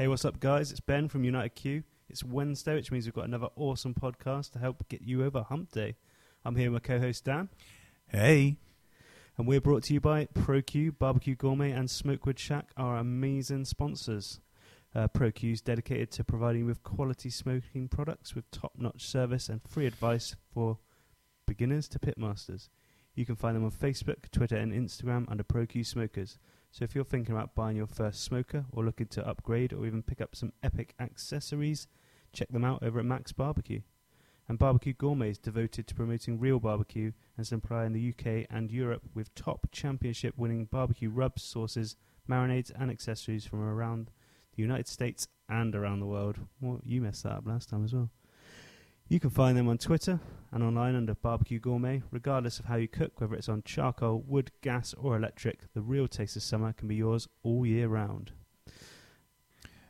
Hey, what's up, guys? It's Ben from United Q. It's Wednesday, which means we've got another awesome podcast to help get you over hump day. I'm here with my co-host Dan, Hey. and we're brought to you by ProQ, Barbecue Gourmet, and Smokewood Shack, our amazing sponsors. Uh, ProQ is dedicated to providing with quality smoking products with top-notch service and free advice for beginners to pitmasters. You can find them on Facebook, Twitter, and Instagram under ProQ Smokers. So if you're thinking about buying your first smoker or looking to upgrade or even pick up some epic accessories, check them out over at Max Barbecue. And Barbecue Gourmet is devoted to promoting real barbecue and supplying the UK and Europe with top championship winning barbecue rubs, sauces, marinades, and accessories from around the United States and around the world. Well, you messed that up last time as well. You can find them on Twitter and online under Barbecue Gourmet. Regardless of how you cook, whether it's on charcoal, wood, gas, or electric, the real taste of summer can be yours all year round.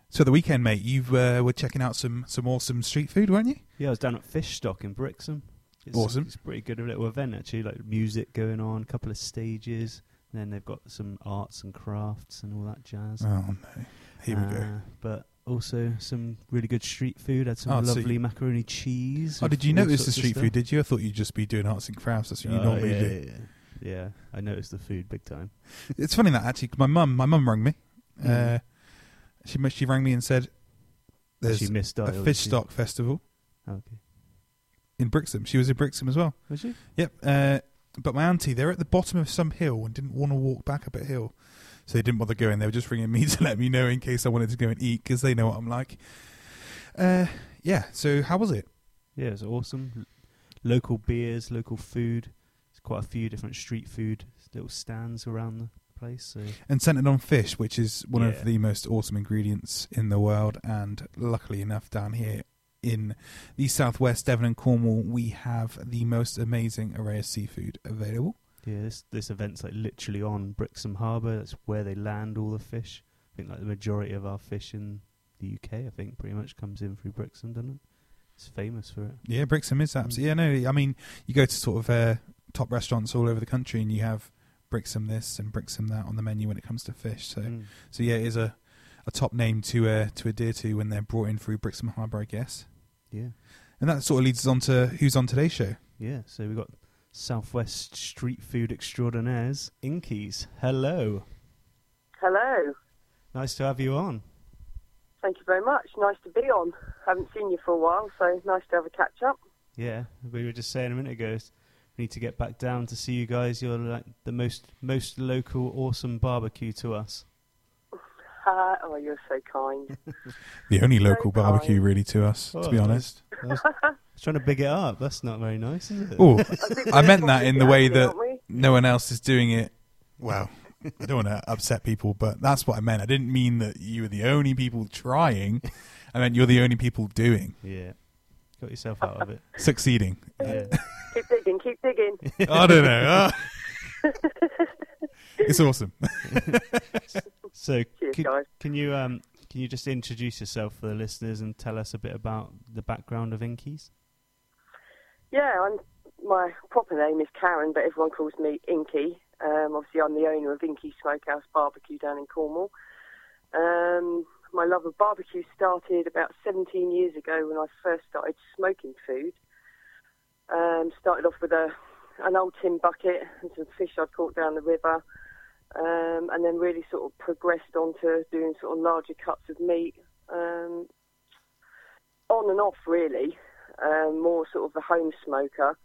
So the weekend, mate, you uh, were checking out some some awesome street food, weren't you? Yeah, I was down at Fishstock in Brixham. It's, Awesome. It's pretty good a little event actually, like music going on, a couple of stages, and then they've got some arts and crafts and all that jazz. Oh no, here we go. Uh, But also some really good street food. Had some Oh, so lovely you- macaroni cheese. Oh, did you notice the street food? Did you? I thought you'd just be doing arts and crafts. That's what you Oh, normally yeah, do. Yeah, yeah. I noticed the food big time. It's funny that actually, 'cause my mum, my mum rang me. Uh, Mhm. she she rang me and said, "There's she missed a fish stock festival Okay. in Brixham." She was in Brixham as well. Was she? Yep. Uh, but my auntie, they're at the bottom of some hill and didn't want to walk back up a hill, so they didn't bother going. They were just ringing me to let me know in case I wanted to go and eat because they know what I'm like. Uh, yeah. So how was it? Yeah, it was awesome. L- local beers, local food. There's quite a few different street food little stands around the place. So and centered on fish, which is one Yeah. of the most awesome ingredients in the world. And luckily enough, down here in the southwest, Devon and Cornwall, we have the most amazing array of seafood available. Yeah, this this event's like literally on Brixham Harbour. That's where they land all the fish. I think like the majority of our fish in the UK, I think, pretty much comes in through Brixham, doesn't it? It's famous for it. Yeah, Brixham is absolutely. Yeah, no, I mean, you go to sort of uh, top restaurants all over the country, and you have Brixham this and Brixham that on the menu when it comes to fish. So, Mm. so yeah, it is a, a top name to uh, to adhere to when they're brought in through Brixham Harbour, I guess. Yeah, And that sort of leads us on to who's on today's show. yeah. So we've got Southwest street food extraordinaires, Inkies. Hello, Hello. nice to have you on. Thank you very much. Nice to be on. Haven't seen you for a while, so nice to have a catch up. Yeah, we were just saying a minute ago. We need to get back down to see you guys. You're like the most most local, awesome barbecue to us. Oh, you're so kind. The only Very local barbecue, kind. really, to us, to be Oh, honest. I was, trying to big it up. That's not very nice, is it? Oh, I, think I we're meant that in the way that no one else is doing it. Well, I don't want to upset people, but that's what I meant. I didn't mean that you were the only people trying. I meant you're the only people doing, Yeah, got yourself out of it. succeeding. Yeah, Keep digging, keep digging. I don't know. Ah. it's awesome. So Cheers, could, guys. can you um can you just introduce yourself for the listeners and tell us a bit about the background of Inkies? Yeah, I'm. My proper name is Karen, but everyone calls me Inky. Um, obviously, I'm the owner of Inky Smokehouse Barbecue down in Cornwall. Um, my love of barbecue started about 17 years ago when I first started smoking food. Um, started off with a an old tin bucket and some fish I'd caught down the river, um, and then really sort of progressed onto doing sort of larger cuts of meat. Um, on and off, really. Um, more sort of a home smoker.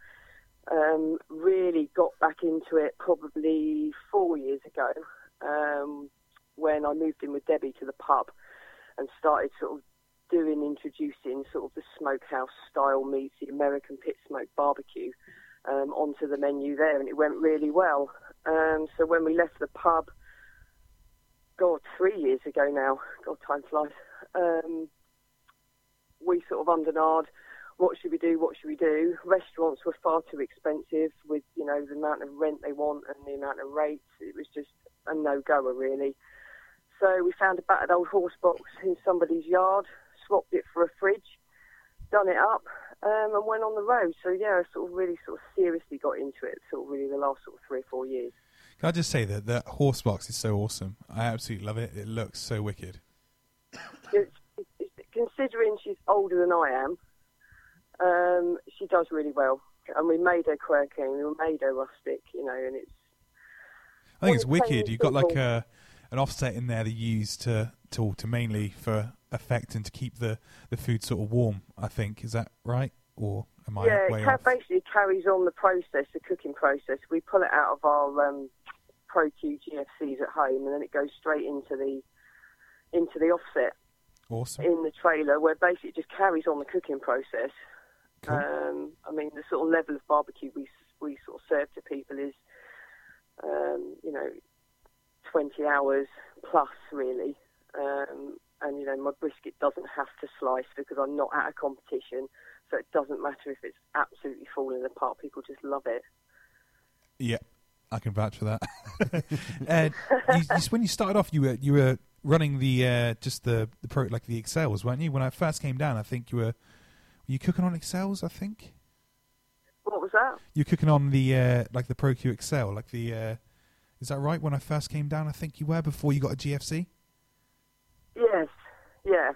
Um, really got back into it probably four years ago um, when I moved in with Debbie to the pub and started sort of doing, introducing sort of the smokehouse style meats, the American pit smoke barbecue um, onto the menu there, and it went really well. Um, so when we left the pub, God, three years ago now, God, time flies. Um, we sort of ahed, what should we do, what should we do? Restaurants were far too expensive with, you know, the amount of rent they want and the amount of rates. It was just a no-goer, really. So we found a battered old horse box in somebody's yard, swapped it for a fridge, done it up, um, and went on the road. So yeah, I sort of really sort of seriously got into it, sort of really the last sort of three or four years. Can I just say that the horse box is so awesome? I absolutely love it. It looks so wicked. it's, it's, considering she's older than I am, um, she does really well. And we made her quirky, and we made her rustic, you know, and it's. I think it's wicked. You've got like a an offset in there that you use to to to mainly for effect and to keep the the food sort of warm. I think is that right, or am I yeah, way it off? basically carries on the process, the cooking process. We pull it out of our um, Pro Q GFCs at home, and then it goes straight into the into the offset Awesome. in the trailer, where basically it just carries on the cooking process. Cool. Um, I mean, the sort of level of barbecue we we sort of serve to people is, um, you know, 20 hours plus really. Um, and you know, my brisket doesn't have to slice because I'm not at a competition, so it doesn't matter if it's absolutely falling apart. People just love it. Yeah, I can vouch for that. and you, you, when you started off, you were you were running the uh, just the the pro like the excels, weren't you? When I first came down, I think you were were you cooking on excels. I think What was that? you were cooking on the uh, like the Pro Q Excel, like the. Uh, is that right? When I first came down, I think you were before you got a GFC. Yes, yeah.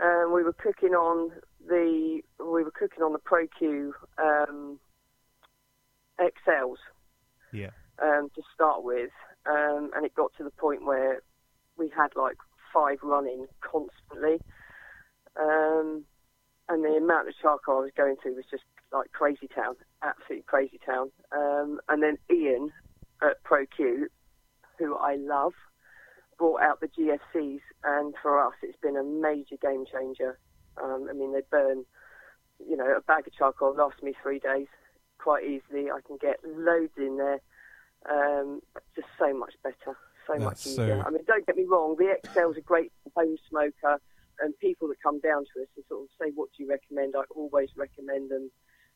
Um, we were cooking on the we were cooking on the Pro Q um, XLs. Yeah. um, to start with, um, and it got to the point where we had like five running constantly, um, and the amount of charcoal I was going through was just like crazy town, absolute crazy town. Um, and then Ian at Pro Q, who I love, brought out the GFCs, and for us, it's been a major game changer. Um, I mean, they burn, you know, a bag of charcoal lasts me three days quite easily. I can get loads in there. Um, just so much better, so much easier. so- I mean, don't get me wrong, the XL's a great home smoker, and people that come down to us and sort of say, "What do you recommend?" I always recommend them,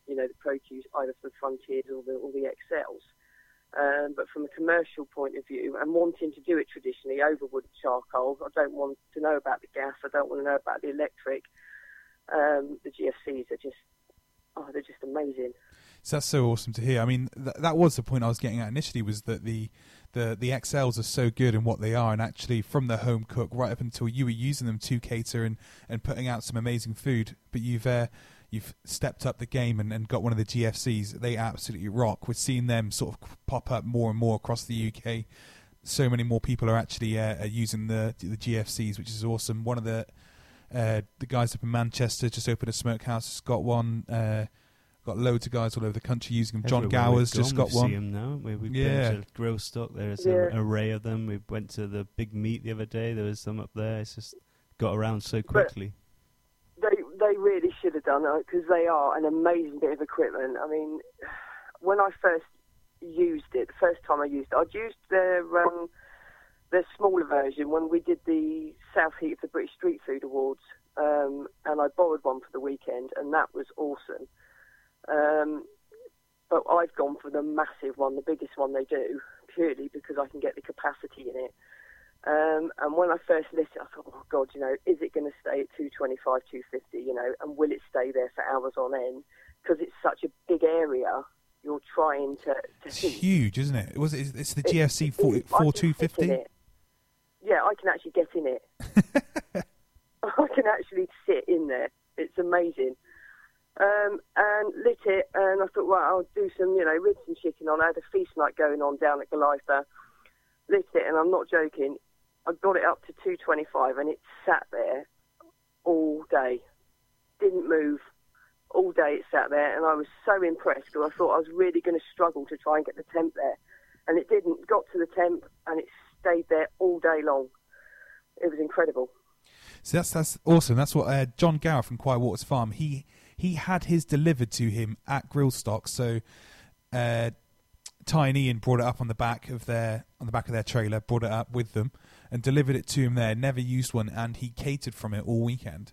you know, the Pro Qs either for the Frontiers or the or the XLs. Um, but from a commercial point of view, and wanting to do it traditionally over wood charcoal, I don't want to know about the gas. I don't want to know about the electric. Um, the GFCs are just, oh, they're just amazing. So that's so awesome to hear. I mean, th- that was the point I was getting at initially was that the the the XLs are so good in what they are, and actually from the home cook right up until you were using them to cater and, and putting out some amazing food. But you've uh, you've stepped up the game and, and got one of the GFCs. They absolutely rock. We're seeing them sort of pop up more and more across the UK. So many more people are actually uh, are using the the GFCs, which is awesome. One of the uh, the guys up in Manchester just opened a smokehouse. Has got one. Uh, got loads of guys all over the country using them. John Everywhere we've Gower's just got one. See 'em now. We, we've Yeah. been to Grillstock. There's Yeah. an array of them. We went to the big meat the other day. There was some up there. It's just got around so quickly. They they really should have done because they are an amazing bit of equipment. I mean, when I first used it, the first time I used it, I'd used their um, their smaller version when we did the South Heat of the British Street Food Awards, um, and I borrowed one for the weekend, and that was awesome. Um, but I've gone for the massive one, the biggest one they do, purely because I can get the capacity in it. Um, and when I first lit it, I thought, oh God, you know, is it going to stay at 225, 250, you know, and will it stay there for hours on end? Because it's such a big area, you're trying to, to It's heat. huge, isn't it? Was it? It's the It- GFC it 40, is. I can sit in 4250. Yeah, I can actually get in it. I can actually sit in there. It's amazing. Um, and lit it, and I thought, well, I'll do some, you know, ribs and chicken on. I had a feast night going on down at Golitha. Lit it, and I'm not joking. I got it up to 225, and it sat there all day. Didn't move. All day it sat there, and I was so impressed because I thought I was really going to struggle to try and get the temp there. And it didn't. Got to the temp, and it stayed there all day long. It was incredible. So that's that's awesome. That's what uh, John Gower from Quiet Waters Farm. He he had his delivered to him at Grillstock. So uh, Ty and Ian brought it up on the back of their on the back of their trailer, brought it up with them, and delivered it to him there. Never used one, and he catered from it all weekend.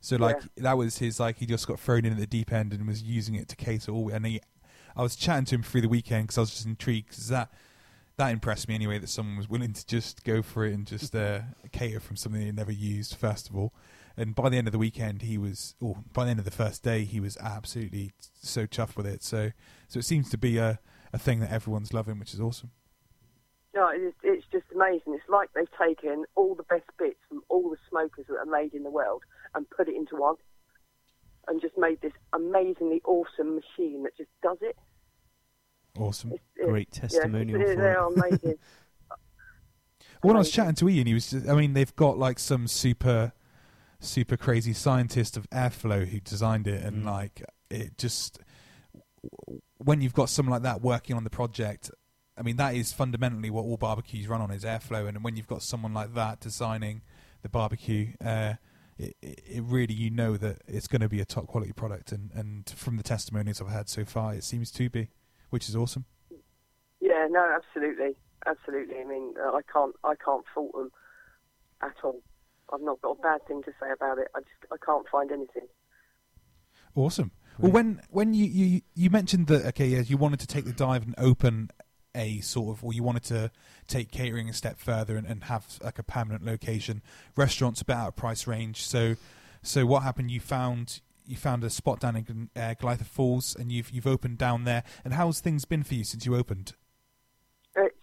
So like that was his like he just got thrown in at the deep end and was using it to cater all. And he, I was chatting to him through the weekend because I was just intrigued because that that impressed me anyway that someone was willing to just go for it and just uh, cater from something they never used first of all. And by the end of the weekend, he was, or by the end of the first day, he was absolutely so chuffed with it. So, so it seems to be a, a thing that everyone's loving, which is awesome. No, it's, it's just amazing. It's like they've taken all the best bits from all the smokers that are made in the world and put it into one, and just made this amazingly awesome machine that just does it. Awesome. It's, it's, Great yeah, testimonial they for it. are amazing. When I was chatting to Ian, he was. Just, I mean, they've got like some super, super crazy scientist of airflow who designed it, and Mm. like it just when you've got someone like that working on the project. I mean, that is fundamentally what all barbecues run on is airflow, and when you've got someone like that designing the barbecue, uh, it, it it really you know that it's going to be a top quality product, and and from the testimonies I've had so far, it seems to be, which is awesome. Yeah, no, absolutely, absolutely. I mean, uh, I can't, I can't fault them at all. I've not got a bad thing to say about it. I just, I can't find anything. Awesome. Well, when when you, you you mentioned that okay, yeah, you wanted to take the dive and open a sort of, or you wanted to take catering a step further and, and have like a permanent location. Restaurants a bit out of price range. So, so what happened? You found you found a spot down in uh, Falls, and you've you've opened down there. And how's things been for you since you opened? It's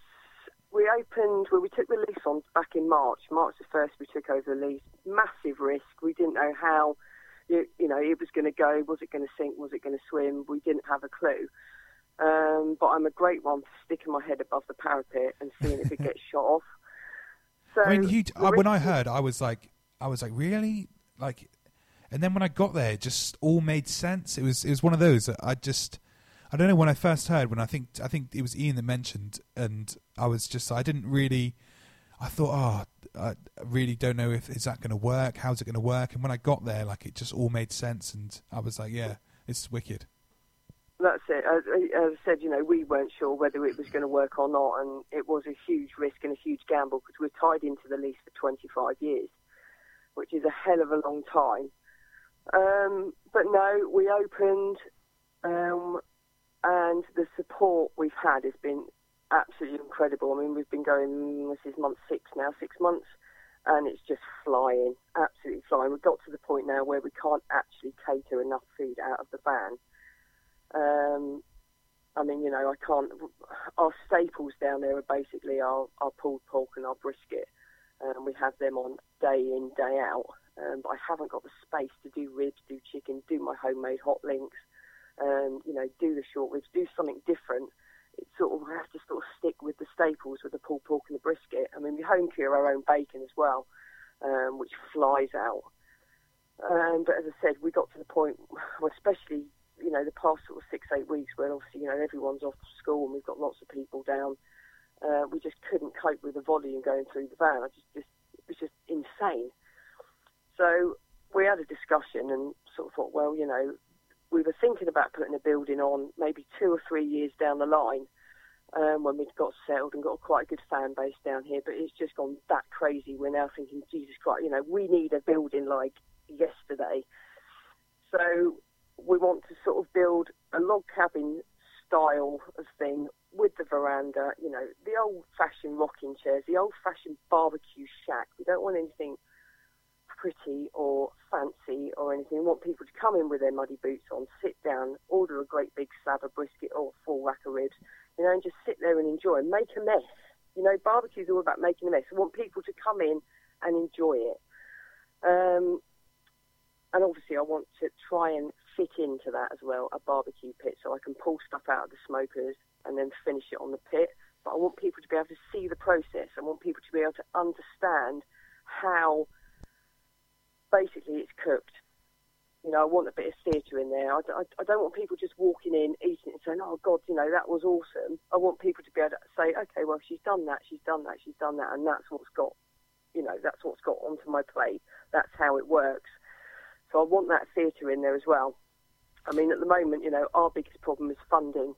we opened well. We took the lease on back in March. March the first, we took over the lease. Massive risk. We didn't know how, you, you know, it was going to go. Was it going to sink? Was it going to swim? We didn't have a clue. Um, but I'm a great one for sticking my head above the parapet and seeing if it gets shot off. So I mean, you, I, when I heard, I was like, I was like, really, like, and then when I got there, it just all made sense. It was, it was one of those that I just, I don't know. When I first heard, when I think, I think it was Ian that mentioned, and I was just, I didn't really, I thought, oh, I really don't know if is that going to work. How's it going to work? And when I got there, like, it just all made sense, and I was like, yeah, it's wicked. That's it. As, I said, you know, we weren't sure whether it was going to work or not, and it was a huge risk and a huge gamble because we're tied into the lease for 25 years, which is a hell of a long time. Um, but no, we opened, um, and the support we've had has been absolutely incredible. I mean, we've been going, this is month six now, six months, and it's just flying, absolutely flying. We've got to the point now where we can't actually cater enough food out of the van. Um, I mean, you know, I can't. Our staples down there are basically our, our pulled pork and our brisket, and we have them on day in, day out. Um, but I haven't got the space to do ribs, do chicken, do my homemade hot links, um, you know, do the short ribs, do something different. It's sort of I have to sort of stick with the staples with the pulled pork and the brisket. I mean, we home cure our own bacon as well, um, which flies out. Um, but as I said, we got to the point, especially you know the past sort of six eight weeks, where obviously you know everyone's off school and we've got lots of people down. Uh, we just couldn't cope with the volume going through the van. I just, just it was just insane. So we had a discussion and sort of thought, well, you know, we were thinking about putting a building on maybe two or three years down the line um, when we'd got settled and got quite a good fan base down here. But it's just gone that crazy. We're now thinking, Jesus Christ, you know, we need a building like yesterday. So we want to sort of build a log cabin style of thing with the veranda, you know, the old fashioned rocking chairs, the old fashioned barbecue shack. We don't want anything pretty or fancy or anything. We want people to come in with their muddy boots on, sit down, order a great big slab of brisket or full rack of ribs, you know, and just sit there and enjoy, and make a mess. You know, barbecue's all about making a mess. We want people to come in and enjoy it. Um, and obviously, I want to try and fit into that as well a barbecue pit so I can pull stuff out of the smokers and then finish it on the pit. But I want people to be able to see the process. I want people to be able to understand how basically it's cooked. You know, I want a bit of theatre in there. I, I, I don't want people just walking in, eating and saying, "Oh God, you know that was awesome." I want people to be able to say, "Okay, well, she's done that, she's done that, she's done that," and that's what's got, you know, that's what's got onto my plate. That's how it works. So I want that theatre in there as well. I mean, at the moment, you know, our biggest problem is funding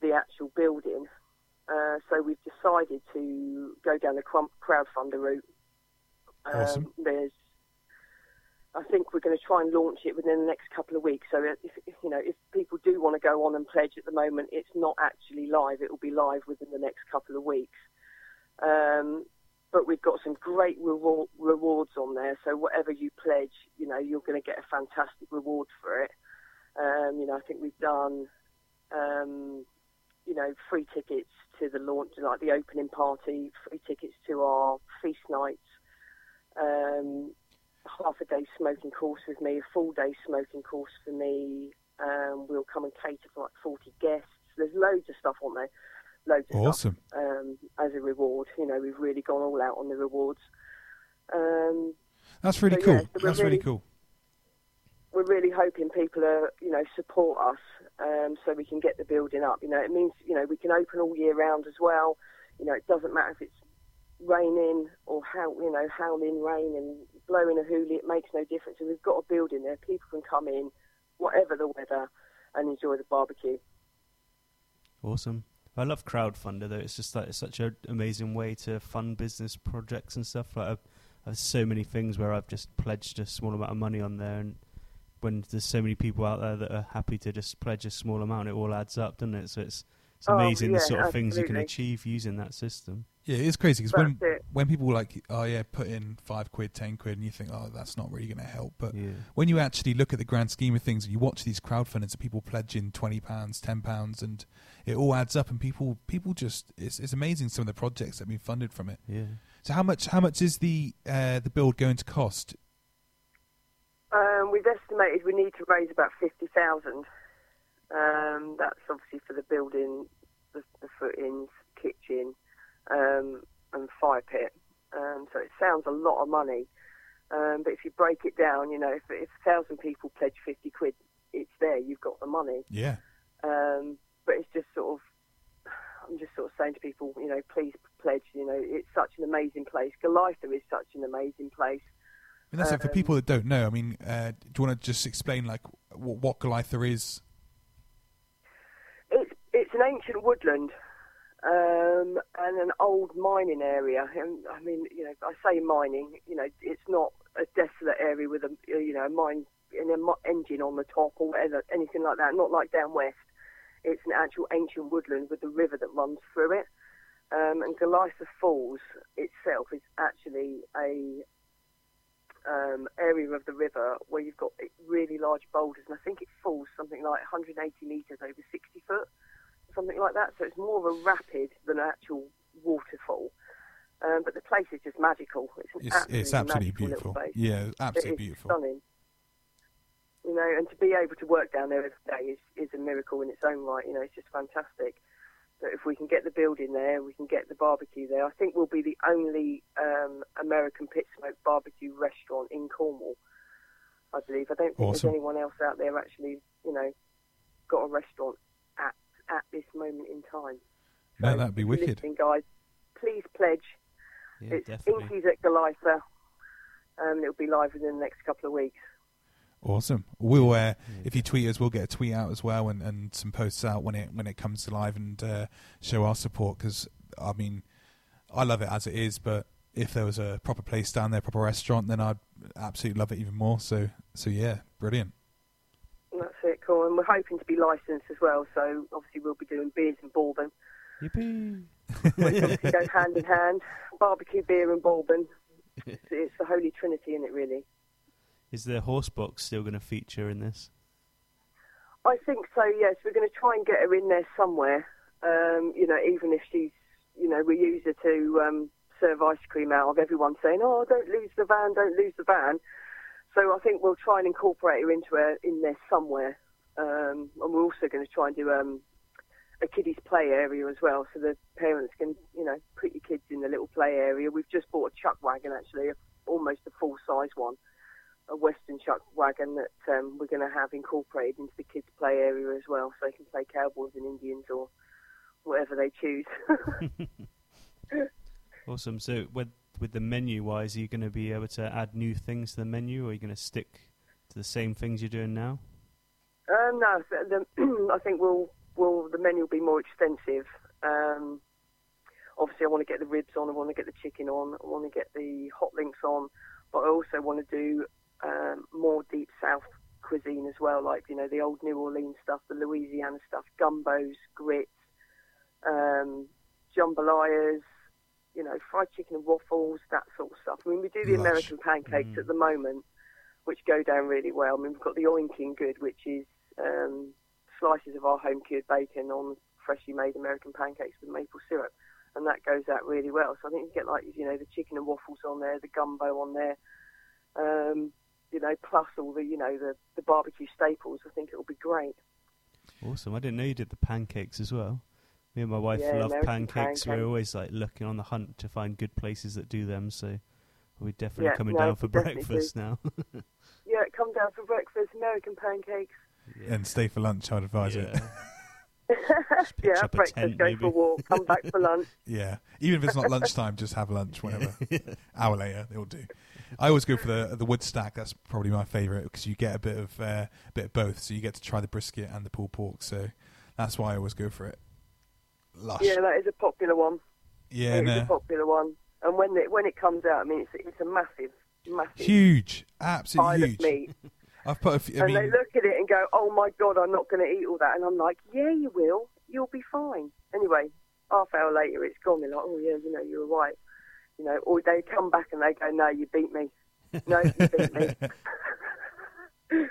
the actual building. Uh, so we've decided to go down the crowdfunder route. Um, Awesome. There's, I think we're going to try and launch it within the next couple of weeks. So if, if you know, if people do want to go on and pledge at the moment, it's not actually live. It will be live within the next couple of weeks. Um, but we've got some great reward, rewards on there. So whatever you pledge, you know, you're going to get a fantastic reward for it. Um, you know, I think we've done, um, you know, free tickets to the launch, like the opening party, free tickets to our feast nights, um, half a day smoking course with me, a full day smoking course for me. Um, we'll come and cater for like 40 guests. There's loads of stuff on there. Loads of Awesome. stuff um, as a reward. You know, we've really gone all out on the rewards. Um, That's really So, cool. yeah, so That's really really- cool. We're really hoping people are, you know, support us um, so we can get the building up. You know, it means, you know, we can open all year round as well. You know, it doesn't matter if it's raining or how, you know, howling rain and blowing a hoolie. It makes no difference. And we've got a building there. People can come in, whatever the weather, and enjoy the barbecue. Awesome. I love crowdfunder though. It's just like it's such an amazing way to fund business projects and stuff. Like I've, I've so many things where I've just pledged a small amount of money on there, and when there's so many people out there that are happy to just pledge a small amount, it all adds up, doesn't it? So it's it's Oh, amazing the sort of things you can achieve using that system. Yeah, it's crazy because when it. when people like, oh yeah, put in five quid, ten quid, and you think, oh, that's not really going to help. But Yeah. when you actually look at the grand scheme of things and you watch these crowdfunders of people pledging twenty pounds, ten pounds, and it all adds up, and people people just it's, it's amazing some of the projects that have been funded from it. Yeah. So how much how much is the uh, the build going to cost? Um, we've estimated we need to raise about 50,000. Um, that's obviously for the building, the, the footings, kitchen, um, and fire pit. Um, so it sounds a lot of money. Um, but if you break it down, you know, if, if a thousand people pledge 50 quid, it's there, you've got the money. Yeah, Um, but it's just sort of, I'm just sort of saying to people, you know, please pledge, you know, it's such an amazing place. Golitha is such an amazing place. I mean, that's it. For Um, people that don't know, I mean, uh, do you want to just explain like what, what Golitha is? It's it's an ancient woodland um, and an old mining area. And I mean, you know, I say mining. You know, it's not a desolate area with a you know a mine and a engine on the top or whatever, anything like that. Not like down west. It's an actual ancient woodland with the river that runs through it. Um, and Golitha Falls itself is actually a um, area of the river where you've got really large boulders, and I think it falls something like 180 metres over 60 foot, something like that. So it's more of a rapid than an actual waterfall. Um, but the place is just magical. It's, an It's absolutely, it's absolutely beautiful. Yeah, absolutely beautiful. stunning. You know, and to be able to work down there every day is, is a miracle in its own right. You know, it's just fantastic. But if we can get the building there, we can get the barbecue there. I think we'll be the only um, American pit smoke barbecue restaurant in Cornwall. I believe. I don't think Awesome. there's anyone else out there actually, you know, got a restaurant at at this moment in time. No, So that'd be wicked. listening, guys. Please pledge. Yeah, it's definitely. Inky's at Golitha. Um, it'll be live within the next couple of weeks. Awesome. We'll uh, if you tweet us, we'll get a tweet out as well and, and some posts out when it when it comes to live and uh, show our support. Because I mean, I love it as it is, but if there was a proper place down there, proper restaurant, then I'd absolutely love it even more. So so yeah, brilliant. That's it, cool. And we're hoping to be licensed as well, so obviously we'll be doing beers and bourbon, Yippee! which obviously go hand in hand. Barbecue, beer, and bourbon. It's, it's the holy trinity, in it, really. Is the horse box still going to feature in this? I think so. Yes, we're going to try and get her in there somewhere. Um, you know, even if she's, you know, we use her to um, serve ice cream out of everyone saying, "Oh, don't lose the van, don't lose the van." So I think we'll try and incorporate her into her in there somewhere. Um, and we're also going to try and do um, a kiddies play area as well, so the parents can, you know, put your kids in the little play area. We've just bought a chuck wagon, actually, almost a full size one, a Western chuck wagon that um, we're going to have incorporated into the kids play area as well, so they can play cowboys and Indians or whatever they choose. Awesome. So with with the menu wise, are you going to be able to add new things to the menu, or are you going to stick to the same things you're doing now? Um, no, the, the, I think we'll, we'll, the menu will be more extensive. Um, obviously, I want to get the ribs on, I want to get the chicken on, I want to get the hot links on, but I also want to do um, more deep south cuisine as well, like you know the old New Orleans stuff, the Louisiana stuff, gumbos, grits, um, jambalayas, you know, fried chicken and waffles, that sort of stuff. I mean, we do the Lush. American pancakes Mm. at the moment, which go down really well. I mean, we've got the oinking good, which is um, slices of our home cured bacon on freshly made American pancakes with maple syrup, and that goes out really well. So I think you get like you know the chicken and waffles on there, the gumbo on there. Um, you know, plus all the, you know, the, the barbecue staples, I think it'll be great. Awesome. I didn't know you did the pancakes as well. Me and my wife Yeah, love American pancakes. We're always like looking on the hunt to find good places that do them. So we're definitely Yeah, coming no, down for we definitely breakfast now. Yeah, come down for breakfast, American pancakes. yeah. And stay for lunch, I'd advise it. Yeah. pitch yeah, breakfast, tent, go maybe. for a walk, come back for lunch. Yeah, even if it's not lunchtime, just have lunch whenever. Hour later, it'll do. I always go for the the wood stack. That's probably my favourite because you get a bit of uh, bit of both. So you get to try the brisket and the pulled pork. So that's why I always go for it. Lush. Yeah, that is a popular one. Yeah, it is no. a popular one. And when it when it comes out, I mean, it's it's a massive, massive huge, pile absolutely of huge. meat. I've put a few. I and they look at it and go, "Oh my god, I'm not going to eat all that." And I'm like, "Yeah, you will. You'll be fine." Anyway, half hour later, it's gone. They're like, "Oh yeah, you know, you were right." You know, or they come back and they go, "No, you beat me. No, you beat me."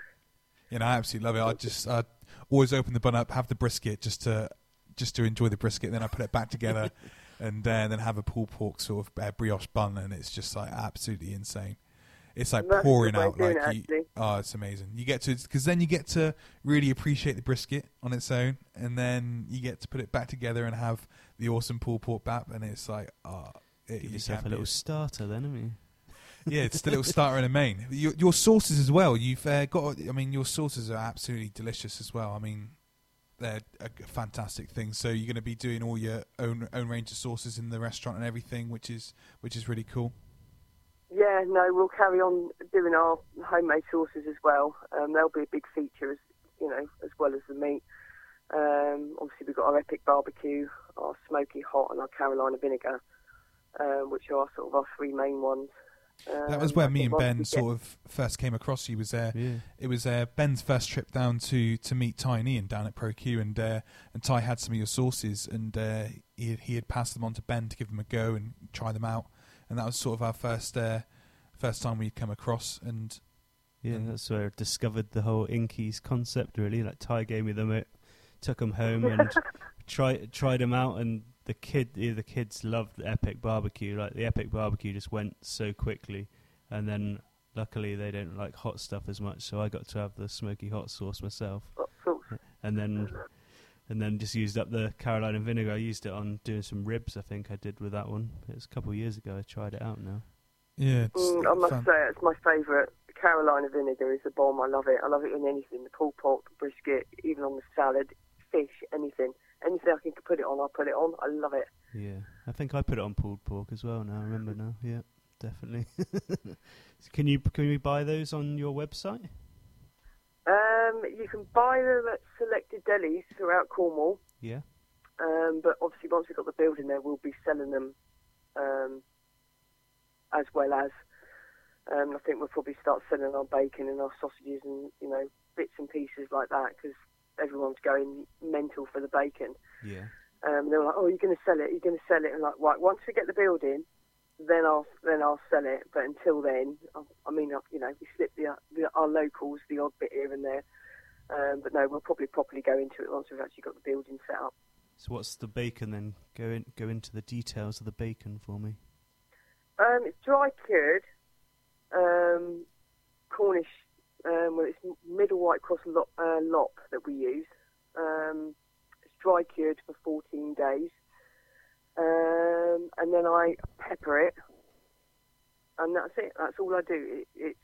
you know, I absolutely love it. I just I always open the bun up, have the brisket just to just to enjoy the brisket. Then I put it back together, and uh, then have a pulled pork sort of uh, brioche bun, and it's just like absolutely insane. It's like That's pouring good way of out like it, you, oh, it's amazing. You get to because then you get to really appreciate the brisket on its own, and then you get to put it back together and have the awesome pulled pork bap, and it's like oh, it, Give you yourself a little it. starter then, haven't you? Yeah, it's the little starter and a main. Your, your sauces as well. You've uh, got. I mean, your sauces are absolutely delicious as well. I mean, they're a fantastic thing. So you're going to be doing all your own own range of sauces in the restaurant and everything, which is which is really cool. Yeah, no, we'll carry on doing our homemade sauces as well. Um, they'll be a big feature, as you know, as well as the meat. Um, obviously, we've got our epic barbecue, our smoky hot, and our Carolina vinegar, um, which are sort of our three main ones. That was Um, where me and Ben we get- sort of first came across you. Was there? Yeah. It was uh, Ben's first trip down to to meet Ty and Ian down at ProQ, and uh, and Ty had some of your sauces, and uh, he he had passed them on to Ben to give them a go and try them out, and that was sort of our first uh, first time we'd come across, and Yeah, And- that's where I discovered the whole Inkies concept. Really, like Ty gave me them, out, took them home and tried tried them out, and the kid, yeah, the kids loved the epic barbecue. Like the epic barbecue just went so quickly, and then luckily they don't like hot stuff as much, so I got to have the smoky hot sauce myself, Hot sauce. and then and then just used up the Carolina vinegar. I used it on doing some ribs. I think I did with that one. It was a couple of years ago. I tried it out now. yeah, it's Mm, I must fun. say, it's my favourite. Carolina vinegar is a bomb. I love it. I love it in anything. The pulled pork, the brisket, even on the salad, fish, anything. Anything I can put it on, I'll put it on. I love it. Yeah, I think I put it on pulled pork as well. Now I remember now. Yeah, definitely. Can you can we buy those on your website? Um, you can buy them at selected delis throughout Cornwall. Yeah. Um, but obviously, once we've got the building there, we'll be selling them um, as well as. Um, I think we'll probably start selling our bacon and our sausages and you know bits and pieces like that because everyone's going mental for the bacon. Yeah. Um, they were like, "Oh, you're going to sell it? You're going to sell it?" And like, right, once we get the building, then I'll then I'll sell it. But until then, I, I mean, I- you know, we slip the, the our locals the odd bit here and there. Um, but no, we'll probably properly go into it once we've actually got the building set up. So what's the bacon then? Go in, go into the details of the bacon for me. Um, it's dry cured um, Cornish. Um, well, it's middle white cross lop, uh, lop that we use. Um, it's dry cured for 14 days, um, and then I pepper it, and that's it. That's all I do. It, it's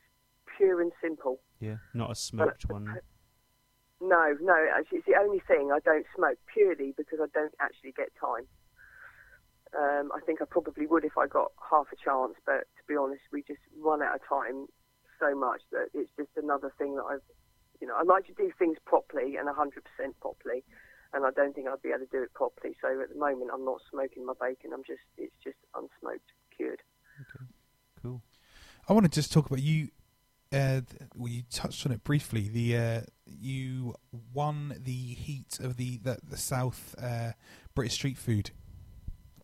pure and simple. Yeah, not a smoked one. No, no, actually, it's the only thing I don't smoke purely because I don't actually get time. Um, I think I probably would if I got half a chance, but to be honest, we just run out of time so much that it's just another thing that I've, you know, I like to do things properly and 100% properly, and I don't think I'd be able to do it properly. So at the moment, I'm not smoking my bacon. I'm just, it's just unsmoked, cured. Okay, Cool. I want to just talk about you. Uh, well, you touched on it briefly. The uh, you won the heat of the the, the South uh, British street food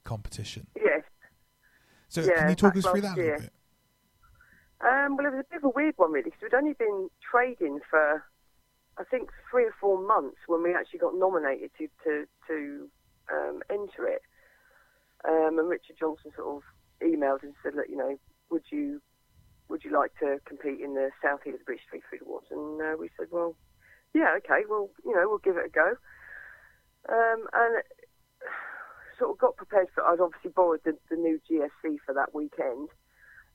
competition. Yes. So Yeah, can you talk us through that a little bit? Um, well, it was a bit of a weird one, really, because we'd only been trading for, I think, three or four months when we actually got nominated to to, to um, enter it. Um, and Richard Johnson sort of emailed and said, "Look, you know, would you would you like to compete in the South East British Street Food Awards? And uh, we said, well, yeah, okay, well, you know, we'll give it a go. Um, and sort of got prepared for. I'd obviously borrowed the, the new GFC for that weekend,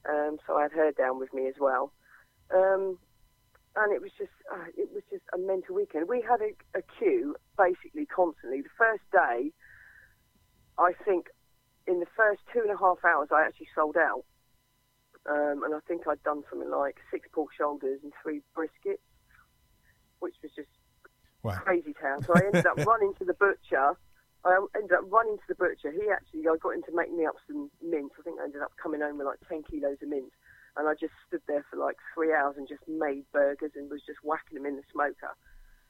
um, so I had her down with me as well. Um, and it was just uh, it was just a mental weekend. We had a, a queue basically constantly. The first day, I think, in the first two and a half hours, I actually sold out. Um, and I think I'd done something like six pork shoulders and three briskets, which was just Wow. crazy town. So I ended up running to the butcher. I ended up running to the butcher. He actually, I got him to make me up some mince. I think I ended up coming home with like 10 kilos of mince. And I just stood there for like three hours and just made burgers and was just whacking them in the smoker.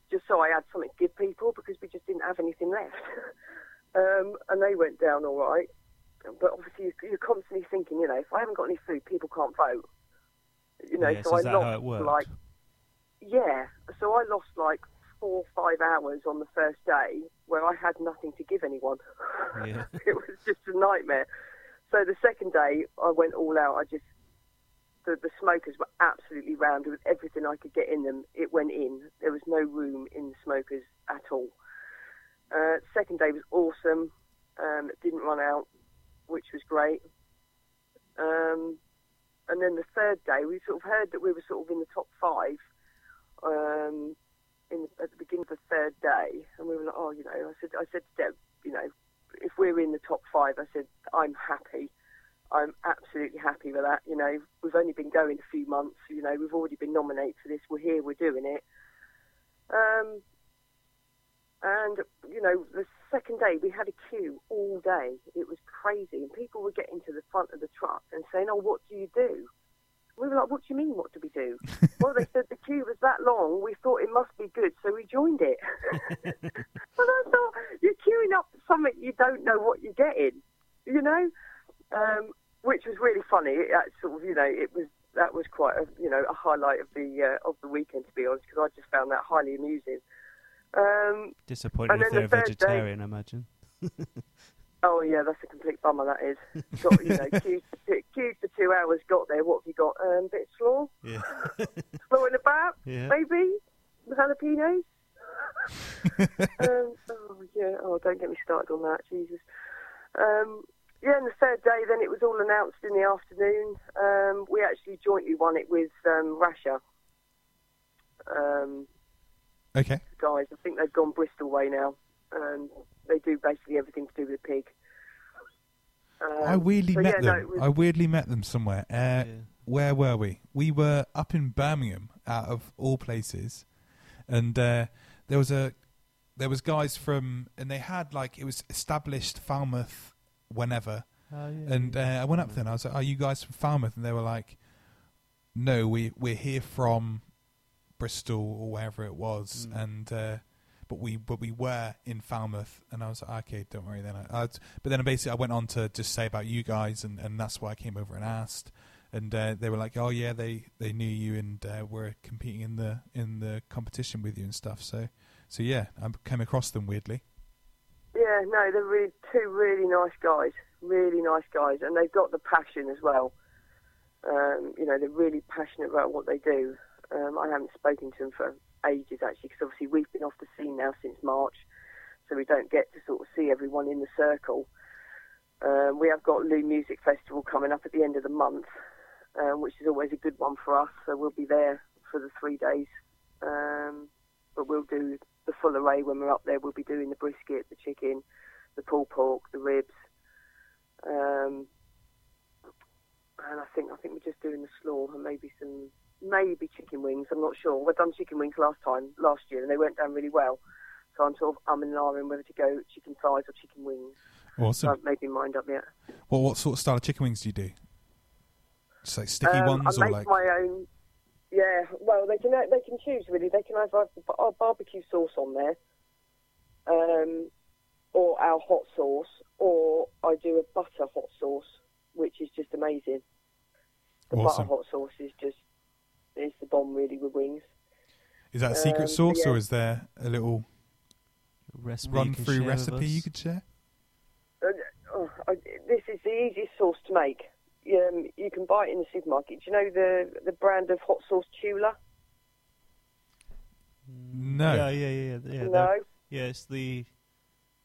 Just so I had something to give people because we just didn't have anything left. um, and they went down all right. But obviously, you- you're constantly thinking, you know, if I haven't got any food, people can't vote. You know, so is I lost like yeah, so I lost like four or five hours on the first day where I had nothing to give anyone. Yeah. it was just a nightmare. So the second day, I went all out. I just the the smokers were absolutely rammed with everything I could get in them. It went in. There was no room in the smokers at all. Uh, second day was awesome. Um, it didn't run out, which was great. Um, and then the third day, we sort of heard that we were sort of in the top five um, in at the beginning of the third day, and we were like, oh, you know, I said, I said to Deb, you know, if we're in the top five, I said, I'm happy. I'm absolutely happy with that. You know, we've only been going a few months. You know, we've already been nominated for this. We're here. We're doing it. Um, and you know, the second day we had a queue all day. It was crazy, and people were getting to the front of the truck and saying, "Oh, what do you do?" We were like, "What do you mean? What do we do?" well, they said the queue was that long. We thought it must be good, so we joined it. and I thought, you're queuing up for something you don't know what you're getting, you know, um, which was really funny. It, uh, sort of, you know, it was that was quite a you know a highlight of the uh, of the weekend to be honest, because I just found that highly amusing. Um, Disappointed And if they're a the day- vegetarian, I imagine. Oh yeah, that's a complete bummer. That is. Got you know, queued, for two- queued for two hours. Got there. What have you got? Um, bit of slaw, Yeah. slaw in the back, yeah. maybe jalapenos. um, oh yeah. Oh, don't get me started on that. Jesus. Um, yeah, and the third day, then it was all announced in the afternoon. Um, we actually jointly won it with um, Rasha. Um, Okay. guys, I think they've gone Bristol way now. Um, they do basically everything to do with the pig. Um, I weirdly so, met yeah, them. it was- I weirdly met them somewhere. Uh, Yeah. Where were we? We were up in Birmingham, out of all places, and uh, there was a there was guys from, and they had like it was established Falmouth, whenever, Oh, yeah. and uh, I went up there and I was like, "Are you guys from Falmouth?" And they were like, "No, we we're here from Bristol or wherever it was," Mm. and uh, but we but we were in Falmouth, and I was like, "Okay, don't worry." Then, I, I, but then basically I went on to just say about you guys, and, and that's why I came over and asked, and uh, they were like, "Oh yeah, they they knew you and uh, were competing in the in the competition with you and stuff." So so yeah, I came across them weirdly. Yeah, no, they're really two really nice guys, really nice guys, and they've got the passion as well. Um, you know, they're really passionate about what they do. Um, I haven't spoken to them for ages actually, because obviously we've been off the scene now since March, so we don't get to sort of see everyone in the circle. Um, we have got Looe Music Festival coming up at the end of the month, um, which is always a good one for us. So we'll be there for the three days. Um, but we'll do the full array when we're up there. We'll be doing the brisket, the chicken, the pulled pork, the ribs, um, and I think I think we're just doing the slaw and maybe some maybe chicken wings. I'm not sure. We've done chicken wings last time last year and they went down really well. So I'm sort of umming and ahhing whether to go chicken thighs or chicken wings. Awesome. I haven't made my mind up yet. What what sort of style of chicken wings do you do? Just like sticky Um, ones I or make like my own. Yeah, well, they can they can choose really. They can either have barbecue sauce on there, um, or our hot sauce, or I do a butter hot sauce, which is just amazing. The Awesome. butter hot sauce is just is the bomb really with wings. is that a secret um, sauce yeah. or is there a little Recipe run through recipe you could share? Uh, oh, I, this is the easiest sauce to make. um, you can buy it in the supermarket. Do you know the the brand of hot sauce Chula? No. Yeah, yeah, yeah, yeah. no, Yeah, it's the.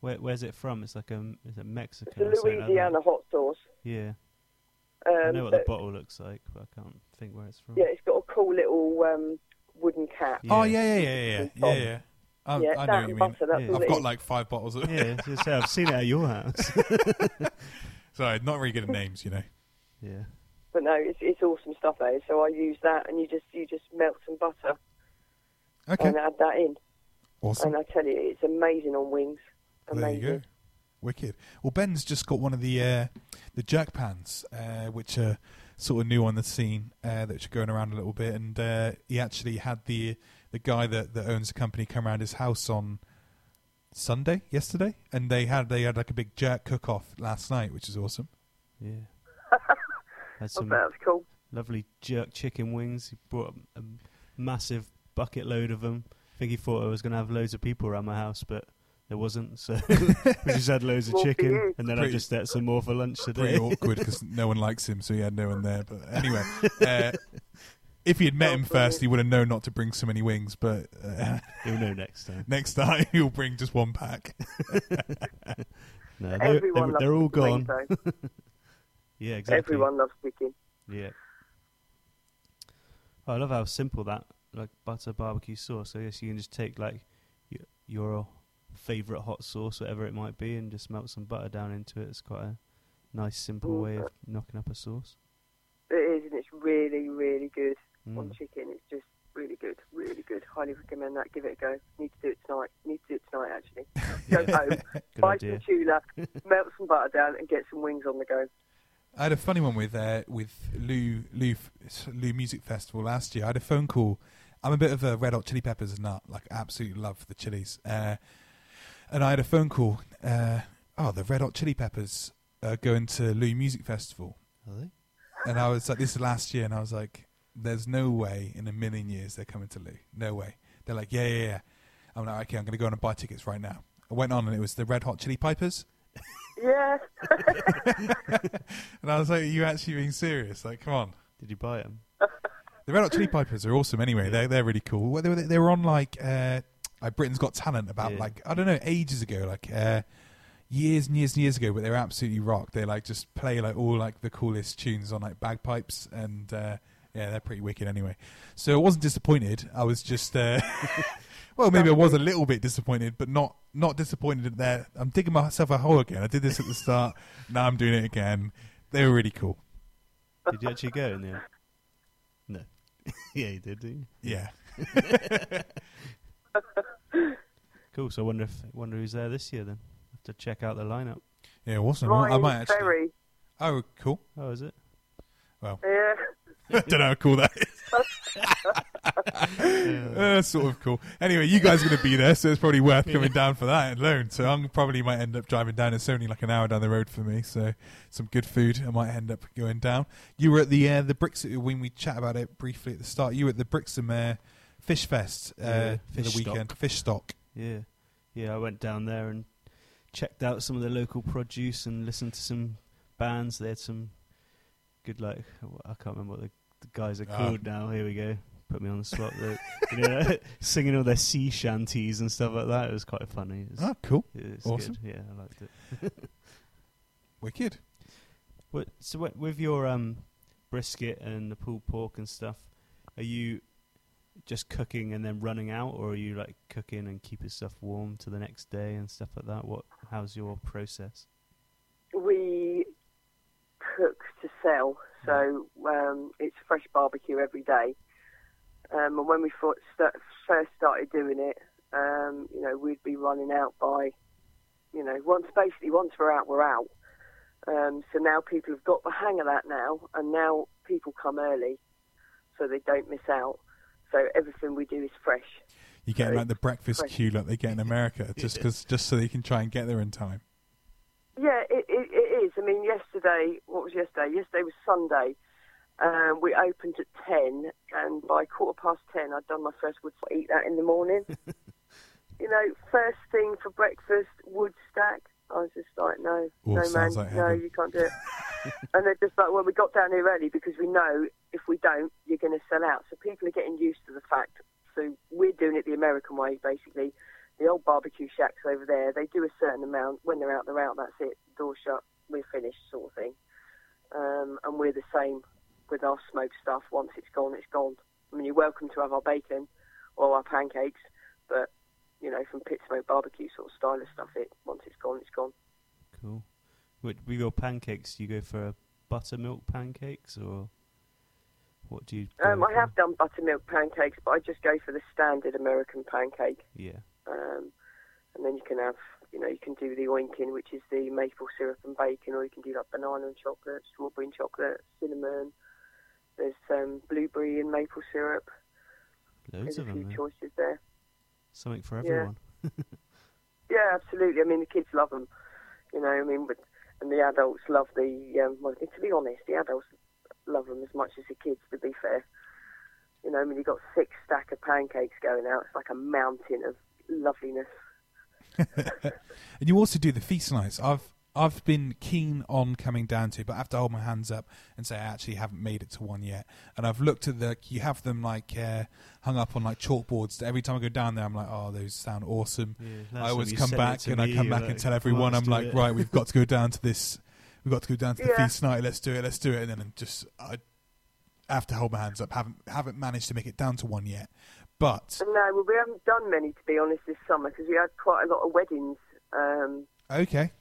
Where, where's it from? It's like a. Is it it's Mexican? a or something like that? Louisiana hot sauce. Yeah, I know what the but- bottle looks like, but I can't think where it's from. yeah, it's got a cool little um, wooden cap. Oh yeah, yeah, yeah, yeah, yeah, yeah. I, yeah, I know that what you and mean. butter. That's Yeah. all I've it got is. like five bottles of Yeah, as I say, I've seen it at your house. Sorry, not really good at names, you know. yeah. But no, it's it's awesome stuff, eh? So I use that, and you just you just melt some butter Okay, and add that in, awesome. and I tell you, it's amazing on wings. There Amazing. you go. Wicked. Well, Ben's just got one of the uh, the jerk pans, uh, which are sort of new on the scene, uh, that are going around a little bit. And uh, he actually had the the guy that, that owns the company come around his house on Sunday, yesterday, and they had they had like a big jerk cook off last night, which is awesome. Yeah. Had I some that's cool. lovely jerk chicken wings. He brought a, a massive bucket load of them. I think he thought I was going to have loads of people around my house, but there wasn't. So we just had loads of chicken, and then I just ate some more for lunch today. Pretty awkward because no one likes him, so he had no one there. But anyway, uh, if he had met him first, he would have known not to bring so many wings. But uh, You'll know next time. next time, he'll bring just one pack. No, they're, Everyone they're, they're all gone. Yeah, exactly. Everyone loves chicken. Yeah. Oh, I love how simple that like butter barbecue sauce. I guess you can just take like your, your favorite hot sauce, whatever it might be, and just melt some butter down into it. It's quite a nice, simple Mm. way of knocking up a sauce. It is, and it's really, really good on Mm. chicken. It's just really good, really good. Highly recommend that. Give it a go. Need to do it tonight. Need to do it tonight, actually. Go home, Good buy idea. some tuna, melt some butter down, and get some wings on the go. I had a funny one with uh, with Looe Looe Looe Music Festival last year. I had a phone call. I'm a bit of a Red Hot Chili Peppers nut, like absolutely love the chilies. Uh, and I had a phone call. Uh, oh, the Red Hot Chili Peppers are going to Looe Music Festival, Are they? and I was like, this is last year, and I was like, there's no way in a million years they're coming to Looe. No way. They're like, yeah, yeah, yeah. I'm like, okay, I'm going to go on and buy tickets right now. I went on, and it was the Red Hot Chili Pipers. Yeah, And I was like, are you actually being serious? Like, come on. Did you buy them? The Red Hot Chili Pipers are awesome. Anyway, they're they're really cool. They were they were on like uh, like Britain's Got Talent about Yeah. like I don't know ages ago, like uh, years and years and years ago. But they were absolutely rock. They like just play like all like the coolest tunes on like bagpipes and uh, yeah, they're pretty wicked. Anyway, so I wasn't disappointed. I was just uh, well, maybe I was a little bit disappointed, but not not disappointed at there. I'm digging myself a hole again. I did this at the start. now I'm doing it again. They were really cool. Did you actually go in there? No. yeah, you did, didn't you? Yeah. Cool. So I wonder if wonder who's there this year then. Have to check out the lineup. Yeah, awesome. I might actually. Ferry. Oh, cool. Oh, is it? Well, yeah, Don't know how cool that is. Uh, sort of cool. Anyway, you guys are going to be there, so it's probably worth coming down for that alone. So I'm probably might end up driving down. It's only like an hour down the road for me, so some good food. I might end up going down. You were at the uh, the Brixham when we chat about it briefly at the start. You were at the Brixham uh, Fish Fest uh, Yeah, for the weekend. Stock. Fishstock. Yeah, yeah. I went down there and checked out some of the local produce and listened to some bands. They had some good, like I can't remember what the, the guys are Ah. called now. Here we go. Put me on the spot. They- you know, singing all their sea shanties and stuff like that. It was quite funny. Was, Oh, cool. awesome. good. Yeah, I liked it. Wicked. What, so wi- with your um, brisket and the pulled pork and stuff, are you just cooking and then running out, or are you like cooking and keeping stuff warm to the next day and stuff like that? What? How's your process? we cook to sell, so um, it's fresh barbecue every day. Um, and when we first started doing it, um, you know, we'd be running out by, you know, once basically once we're out, we're out. Um, so now people have got the hang of that now, and now people come early, so they don't miss out. So everything we do is fresh. You're getting Very like the breakfast fresh. queue like they get in America, just cause, just so they can try and get there in time. Yeah, it, it, it is. I mean, yesterday, what was yesterday? Yesterday was Sunday. Um, we opened at 10, and by quarter past 10, I'd done my first wood stack. Eat that in the morning. you know, first thing for breakfast, wood stack. I was just like, no, Oh, no, man, like no, you can't do it. and they're just like, well, we got down here early because we know if we don't, you're going to sell out. So people are getting used to the fact. So we're doing it the American way, basically. The old barbecue shacks over there, they do a certain amount. When they're out, they're out. That's it. Door shut. We're finished, sort of thing. Um, and we're the same with our smoked stuff. Once it's gone, it's gone. I mean, you're welcome to have our bacon or our pancakes, but you know, from pit smoke barbecue sort of style of stuff, it once it's gone, it's gone. Cool. With, with your pancakes, do you go for buttermilk pancakes or what do you? Um, I have done buttermilk pancakes, but I just go for the standard American pancake. Yeah. Um, and then you can have, you know, you can do the oinking, which is the maple syrup and bacon, or you can do like banana and chocolate, strawberry and chocolate, cinnamon. There's um, blueberry and maple syrup. Loads There's of a few them. There. choices there. Something for Yeah. everyone. Yeah, absolutely. I mean, the kids love them. You know, I mean, but, and the adults love the. Um, well, to be honest, the adults love them as much as the kids. To be fair, you know, I mean, you've got six stack of pancakes going out. It's like a mountain of loveliness. and you also do the feast nights. I've I've been keen on coming down to, but I have to hold my hands up and say I actually haven't made it to one yet. And I've looked at the you have them like uh, hung up on like chalkboards. Every time I go down there, I'm like, oh, those sound awesome. Yeah, I always come back to and I come back were and tell everyone, I'm like, it." right, we've got to go down to this. We've got to go down to the Yeah. feast night. Let's do it. Let's do it. And then I'm just I have to hold my hands up. Haven't haven't managed to make it down to one yet, but no, well, we haven't done many to be honest this summer because we had quite a lot of weddings um, okay.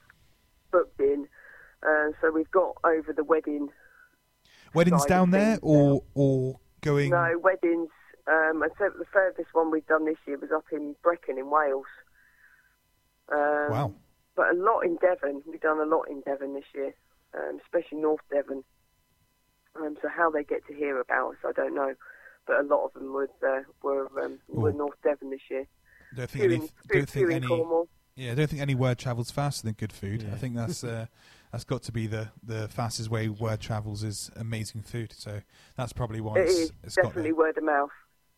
Booked in. Uh, so we've got over the wedding. Weddings down there things or or going. No weddings. Um, I said the furthest one we've done this year was up in Brecon in Wales. Um, Wow. But a lot in Devon. We've done a lot in Devon this year, um, especially North Devon. Um, so how they get to hear about us, I don't know. But a lot of them were uh, were um, were North Devon this year. Don't think Few any. in, Don't few think in any. Cornwall. Yeah, I don't think any word travels faster than good food. I think that's uh, that's got to be the, the fastest way word travels is amazing food. So that's probably why It it's, is it's definitely word of mouth.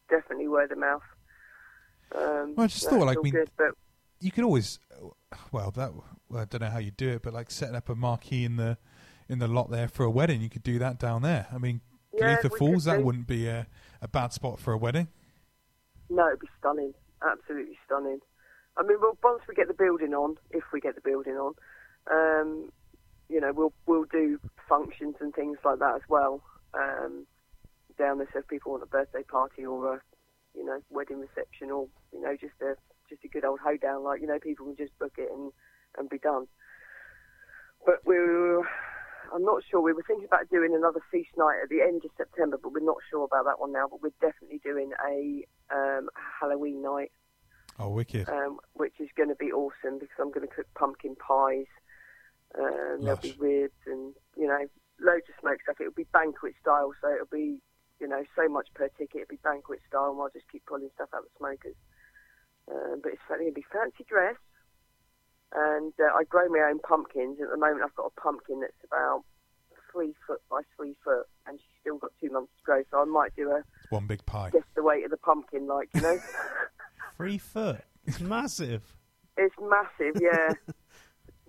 Definitely word of mouth. Um, Well, I just thought, like, we- good, but You could always, well, that well, I don't know how you do it, but like setting up a marquee in the in the lot there for a wedding, you could do that down there. I mean, yeah, Golitha Falls, that do. wouldn't be a, a bad spot for a wedding. No, it'd be stunning. Absolutely stunning. I mean, well, once we get the building on, if we get the building on, um, you know, we'll we'll do functions and things like that as well um, down there. So if people want a birthday party or a, you know, wedding reception or you know, just a just a good old hoedown, like you know, people can just book it and and be done. But we're, I'm not sure. We were thinking about doing another feast night at the end of September, but we're not sure about that one now. But we're definitely doing a um, Halloween night, Oh, wicked! um, which is going to be awesome because I'm going to cook pumpkin pies. Um, there'll be ribs and you know loads of smoked stuff. It'll be banquet style, so it'll be you know so much per ticket. It'll be banquet style, and I'll just keep pulling stuff out of the smokers. Um, but it's going to be fancy dress, and uh, I grow my own pumpkins. At the moment, I've got a pumpkin that's about three foot by three foot, and she's still got two months to grow. So I might do a It's one big pie. guess the weight of the pumpkin, like you know. Three foot. It's massive. It's massive, yeah.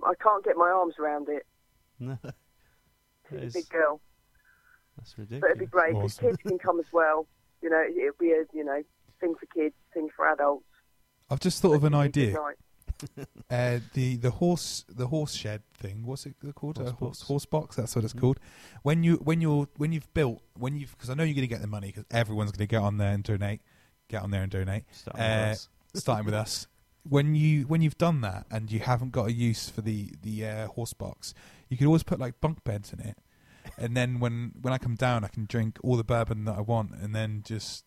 I can't get my arms around it. No. That She's a big girl, that's ridiculous. but ridiculous. it'd be great. Awesome. Kids can come as well. You know, it'll be a you know thing for kids, thing for adults. I've just thought of an It'll be a good idea. Uh, the the horse the horse shed thing. What's it called? Horse a horse, box. horse box. That's what it's Mhm. called. When you when you're when you've built when you've because I know you're going to get the money because everyone's going to get on there and donate. Get on there and donate. Starting with Uh, us. starting with us. When you when you've done that and you haven't got a use for the the uh, horse box, you could always put like bunk beds in it, and then when when I come down, I can drink all the bourbon that I want, and then just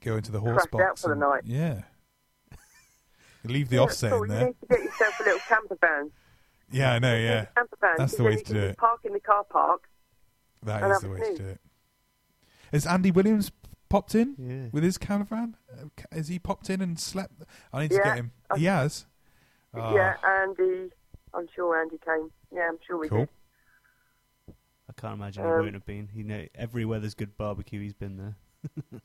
go into the horse Crash box. out for the night. Yeah. Leave the Yeah, offset cool. in You there. need to get yourself a little camper van. Yeah, I know. Yeah, camper van. That's the way to do it. Park in the car park. That is the way to do it. Has Andy Williams popped in Yeah. with his caravan? Uh, Has he popped in and slept? I need to Yeah, get him. I- He has. Ah, Yeah, Andy. I'm sure Andy came. Yeah, I'm sure we Cool. did. I can't imagine he Um, won't have been. You know, everywhere there's good barbecue, he's been there.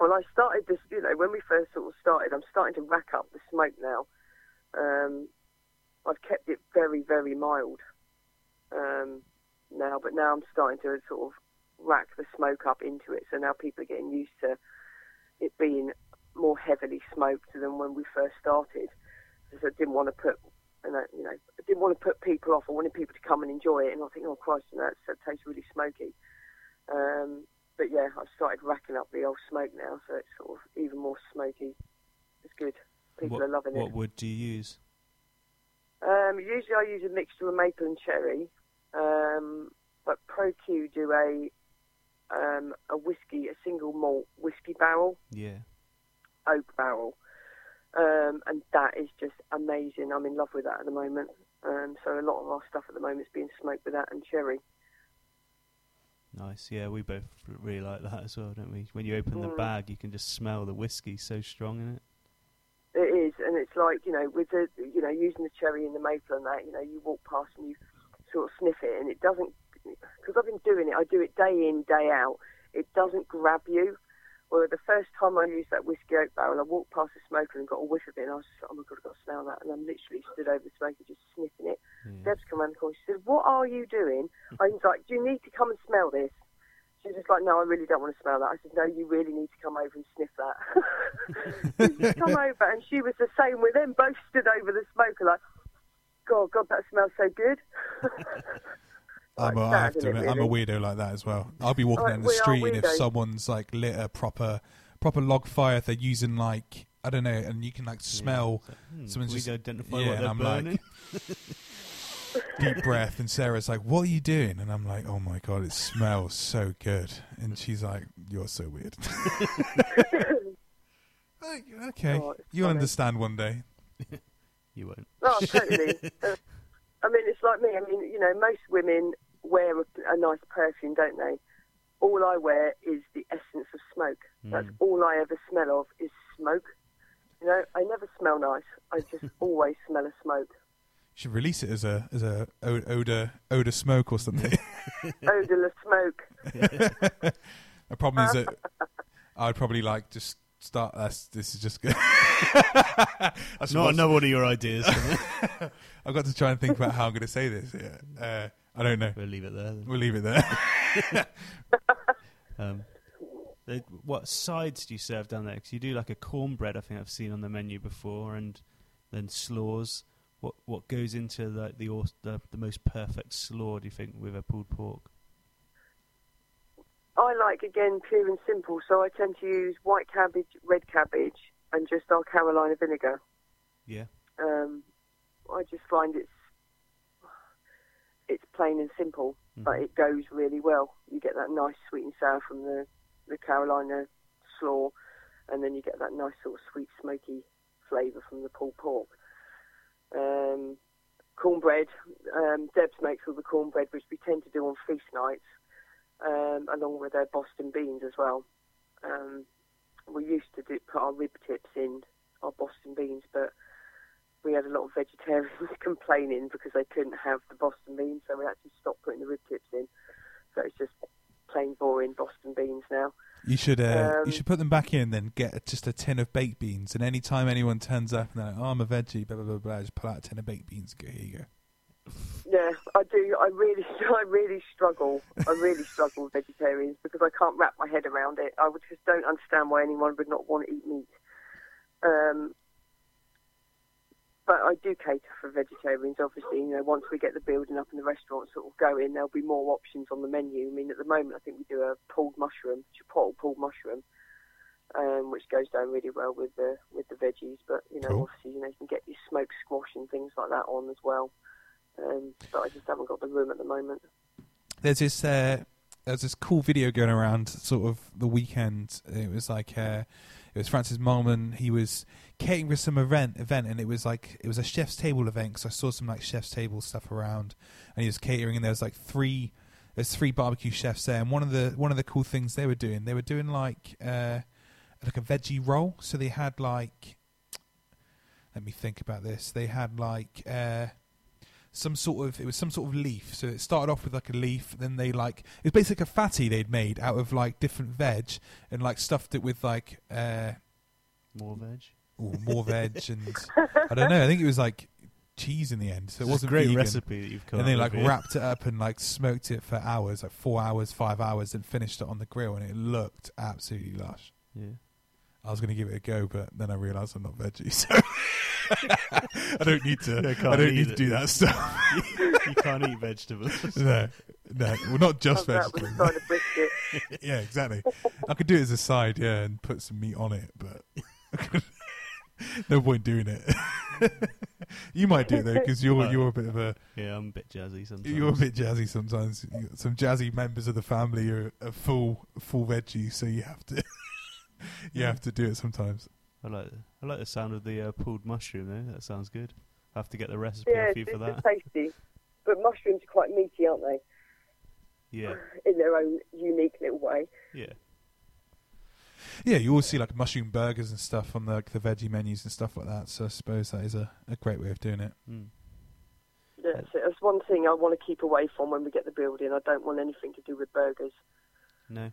well, I started this, you know, when we first sort of started, I'm starting to rack up the smoke now. Um, I've kept it very, very mild um, now, but now I'm starting to sort of rack the smoke up into it. So now people are getting used to it being more heavily smoked than when we first started. Because I didn't want to put, you know, you know, I didn't want to put people off. I wanted people to come and enjoy it, and I think, oh Christ, you know, that tastes really smoky. Um, but yeah, I've started racking up the old smoke now, so it's sort of even more smoky. It's good. People what, are loving what it. What wood do you use? Um, usually I use a mixture of maple and cherry, um, but ProQ do a um, a whiskey, a single malt whiskey barrel, Yeah. oak barrel, um, and that is just amazing. I'm in love with that at the moment. Um, so a lot of our stuff at the moment is being smoked with that and cherry. Nice. Yeah, we both really like that as well, don't we? When you open the Mm. bag, you can just smell the whiskey so strong in it. It is, and it's like you know, with the you know using the cherry and the maple and that, you know, you walk past and you sort of sniff it, and it doesn't because I've been doing it. I do it day in, day out. It doesn't grab you. Well, the first time I used that whiskey oak barrel, I walked past the smoker and got a whiff of it, and I was just, oh my god, I've got to smell that, and I'm literally stood over the smoker just sniffing it. Yeah. Deb's come around the corner. She said, "What are you doing?" I was like, "Do you need to come and smell this?" She was just like, "No, I really don't want to smell that." I said, "No, you really need to come over and sniff that." she just come over, and she was the same with them. Both stood over the smoker, like, "God, God, that smells so good." I'm a, Like I sad, have to isn't admit, I'm a weirdo like that as well. I'll be walking Like, down the street, and if someone's like lit a proper proper log fire, if they're using like I don't know, and you can like smell Yeah. Hmm, someone's we just- identify yeah, what and they're I'm like- burning. deep breath, and Sarah's like, "What are you doing?" And I'm like, "Oh my god, it smells so good." And she's like, "You're so weird." Okay, Oh, you'll funny. understand one day. You won't. Oh, totally. Uh, I mean, it's like me. I mean, you know, most women wear a, a nice perfume, don't they? All I wear is the essence of smoke. That's Mm. all I ever smell of is smoke. You know, I never smell nice. I just always smell of smoke. You should release it as a as a odor odor smoke or something. Odorless smoke. the problem is that I'd probably like just start. That's this is just good. That's Not another one of your ideas. I've got to try and think about how I'm going to say this. Yeah. Uh, I don't know. we'll leave it there. Then. We'll leave it there. Um, they, what sides do you serve down there? Because you do like a cornbread. I think I've seen on the menu before, and then slaws. What what goes into like the, the the most perfect slaw? Do you think with a pulled pork? I like again pure and simple, so I tend to use white cabbage, red cabbage, and just our Carolina vinegar. Yeah. Um, I just find it's it's plain and simple, but Mhm. it goes really well. You get that nice sweet and sour from the the Carolina slaw, and then you get that nice sort of sweet smoky flavour from the pulled pork. Um, cornbread, um, Debs makes all the cornbread, which we tend to do on feast nights, um, along with their Boston beans as well. Um, we used to do, put our rib tips in our Boston beans, but we had a lot of vegetarians complaining because they couldn't have the Boston beans, so we actually stopped putting the rib tips in. So it's just plain boring Boston beans now. You should uh, Um, you should put them back in, then get just a tin of baked beans, and any time anyone turns up and they're like, "Oh, I'm a veggie," blah blah blah, blah just pull out a tin of baked beans. and Go here you go. Yeah, I do. I really, I really struggle. I really struggle with vegetarians because I can't wrap my head around it. I just don't understand why anyone would not want to eat meat. Um, but I do cater for vegetarians. Obviously, you know, once we get the building up and the restaurant sort of going, there'll be more options on the menu. I mean, at the moment, I think we do a pulled mushroom, chipotle pulled mushroom, um, which goes down really well with the with the veggies. But you know, Cool. obviously, you know, you can get your smoked squash and things like that on as well. Um, but I just haven't got the room at the moment. There's this uh, there's this cool video going around, sort of the weekend. It was like uh, it was Francis Mallmann. He was catering for some event, event, and it was like it was a chef's table event. So I saw some like chef's table stuff around, and he was catering, and there was like three. There's three barbecue chefs there, and one of the one of the cool things they were doing, they were doing like uh, like a veggie roll. So they had like, let me think about this. They had like. Uh, some sort of it was some sort of leaf. So it started off with like a leaf, then they like it was basically a fatty they'd made out of like different veg and like stuffed it with like uh More veg. more veg and I don't know. I think it was like cheese in the end, so it It's a wasn't great vegan. recipe that you've come and they like wrapped it up and like smoked it for hours, like four hours, five hours, and finished it on the grill, and it looked absolutely lush. Yeah. I was going to give it a go, but then I realised I'm not veggie, so I don't need to. I I, don't need eat to do that stuff. you can't eat vegetables. no, no, well, not just Comes out with a vegetables. side of brisket. yeah, exactly. I could do it as a side, yeah, and put some meat on it, but no point doing it. you might do it though, because you're Might. you're a bit of a yeah, I'm a bit jazzy sometimes. you're a bit jazzy sometimes. Some jazzy members of the family are, are full full veggie, so you have to you have to do it sometimes. I like I like the sound of the uh, pulled mushroom though. That sounds good. I have to get the recipe Yeah, off it's, you for it's that. tasty. But mushrooms are quite meaty, aren't they? Yeah, In their own unique little way. yeah. Yeah, you always see like mushroom burgers and stuff on the like, the veggie menus and stuff like that. So I suppose that is a, a great way of doing it. Mm. That's, it. That's one thing I want to keep away from when we get the building. I don't want anything to do with burgers. No.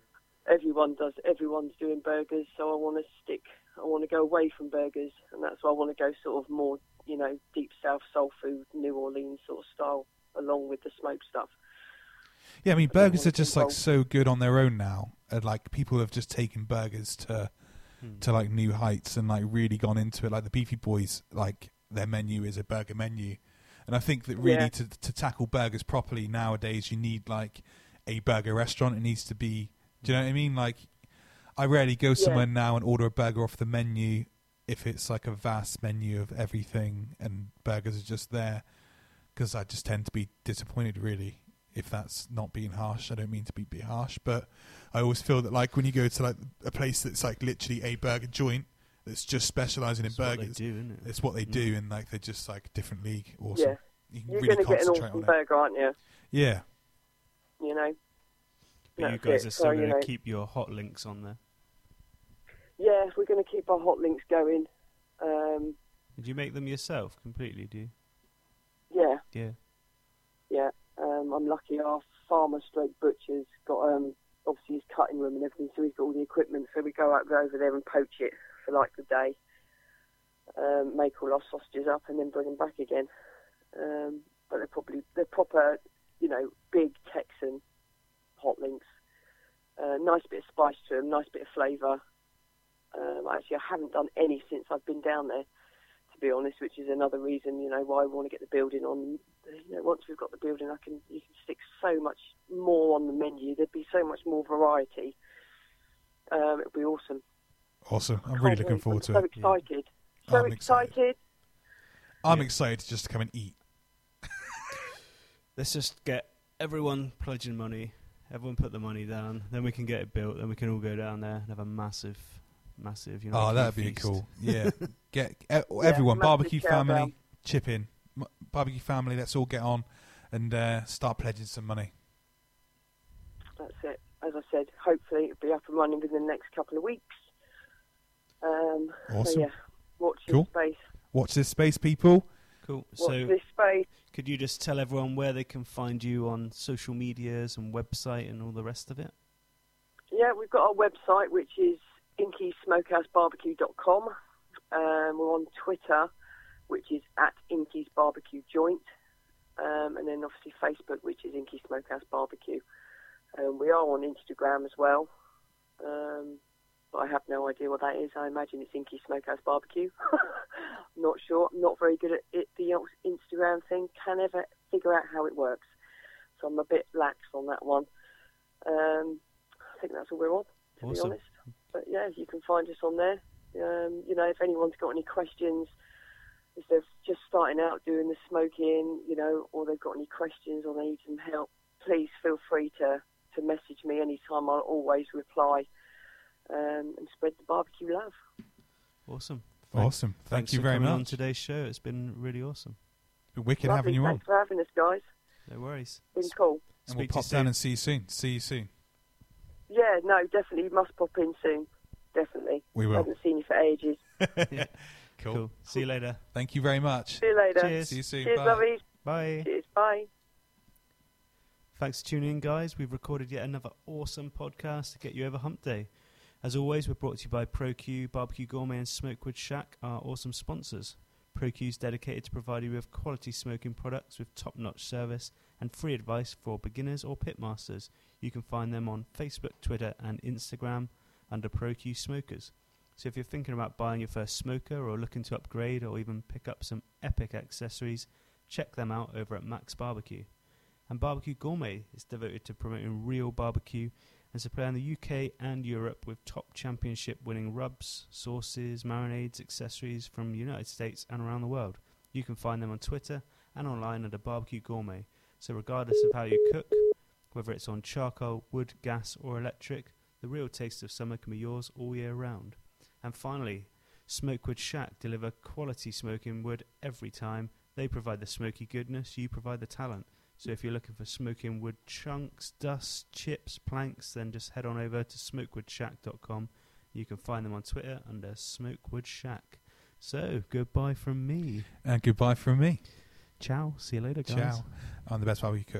Everyone does. Everyone's doing burgers, so I want to stick. I want to go away from burgers, and that's why I want to go sort of more, you know, deep south soul food, New Orleans sort of style, along with the smoked stuff. Yeah, I mean I burgers wanna are just like involved. so good on their own now. And like people have just taken burgers to Mm. to like new heights and like really gone into it. Like the Beefy Boys, like their menu is a burger menu, and I think that really Yeah. to to tackle burgers properly nowadays, you need like a burger restaurant. It needs to be. Do you know what I mean? Like, I rarely go somewhere now and order a burger off the menu if it's like a vast menu of everything and burgers are just there, because I just tend to be disappointed. Really, if that's not being harsh, I don't mean to be, be harsh, but I always feel that like when you go to like a place that's like literally a burger joint that's just specialising in It's what they burgers, do, isn't it? it's what they Mm. do, and like they're just like a different league. Awesome. Yeah, You can you're really going to get an concentrate awesome on it. burger, aren't you? Yeah, You know. But you guys it. are still you going to know- keep your hot links on there. Yeah, we're going to keep our hot links going. Um, Did you make them yourself completely? Do you? yeah, Yeah. yeah. Um, I'm lucky our farmer stroke butcher's got um, obviously his cutting room and everything, so he's got all the equipment. So we go out go over there and poach it for like the day, um, make all our sausages up, and then bring them back again. Um, but they're probably they're proper, you know, big Texan hot links. Uh, nice bit of spice to them, nice bit of flavour. Um, actually, I haven't done any since I've been down there, to be honest, which is another reason, you know, why I want to get the building on. You know, once we've got the building, I can you can stick so much more on the menu. There'd be so much more variety. Um, it'd be awesome. awesome. I'm Can't really looking forward I'm to so it. excited. So I'm excited. excited. I'm Yeah. excited just to come and eat. Let's just get everyone pledging money. Everyone put the money down. Then we can get it built. Then we can all go down there and have a massive, massive. You know, oh, that'd be cool. Yeah, get e- everyone, massive barbecue family, down. chip in. M- Barbecue family, let's all get on and uh, start pledging some money. That's it. As I said, hopefully it'll be up and running within the next couple of weeks. Um, So Awesome. yeah, watch this space. Watch this space, people. Cool. Watch So, this space. Could you just tell everyone where they can find you on social medias and website and all the rest of it? Yeah, we've got our website, which is inkeysmokehousebarbecue.com. Um, we're on Twitter, which is at Inkies Barbecue Joint. Um, and then obviously Facebook, which is Inky Smokehouse Barbecue. Um, we are on Instagram as well. Um, but I have no idea what that is. I imagine it's Inky Smokehouse Barbecue. not sure. I'm not very good at it, the Instagram thing. Can ever figure out how it works. So I'm a bit lax on that one. Um, I think that's all we're on, to be honest. But yeah, you can find us on there. Um, you know, if anyone's got any questions, if they're just starting out doing the smoking, you know, or they've got any questions or they need some help, please feel free to, to message me anytime. I'll always reply um, and spread the barbecue love. Awesome. Awesome. Thank Thanks you for very coming much. on today's show. It's been really awesome. Been wicked Lovely. having you on. Thanks for having us, guys. No worries. Been cool. And we'll pop down soon. and see you soon. See you soon. Yeah, no, definitely. You must pop in soon. Definitely. We will. haven't seen you for ages. Cool. Cool. See you later. Thank you very much. See you later. Cheers. See you soon. Cheers, Bye. lovies. Bye. Cheers. Bye. Thanks for tuning in, guys. We've recorded yet another awesome podcast to get you over Hump Day. As always, we're brought to you by ProQ, Barbecue Gourmet, and Smokewood Shack, our awesome sponsors. ProQ is dedicated to providing you with quality smoking products with top-notch service and free advice for beginners or pitmasters. You can find them on Facebook, Twitter, and Instagram under ProQ Smokers. So if you're thinking about buying your first smoker or looking to upgrade or even pick up some epic accessories, check them out over at Mac's Barbecue. And Barbecue Gourmet is devoted to promoting real barbecue and supplying the UK and Europe with top championship winning rubs, sauces, marinades, accessories from the United States and around the world. You can find them on Twitter and online under Barbecue Gourmet. So regardless of how you cook, whether it's on charcoal, wood, gas or electric, the real taste of summer can be yours all year round. And finally, Smokewood Shack deliver quality smoking wood every time. They provide the smoky goodness, you provide the talent. So if you're looking for smoking wood chunks, dust, chips, planks, then just head on over to smokewoodshack.com. You can find them on Twitter under Smokewood Shack. So goodbye from me. And goodbye from me. Ciao. See you later, guys. Ciao. I'm the best barbecue cook.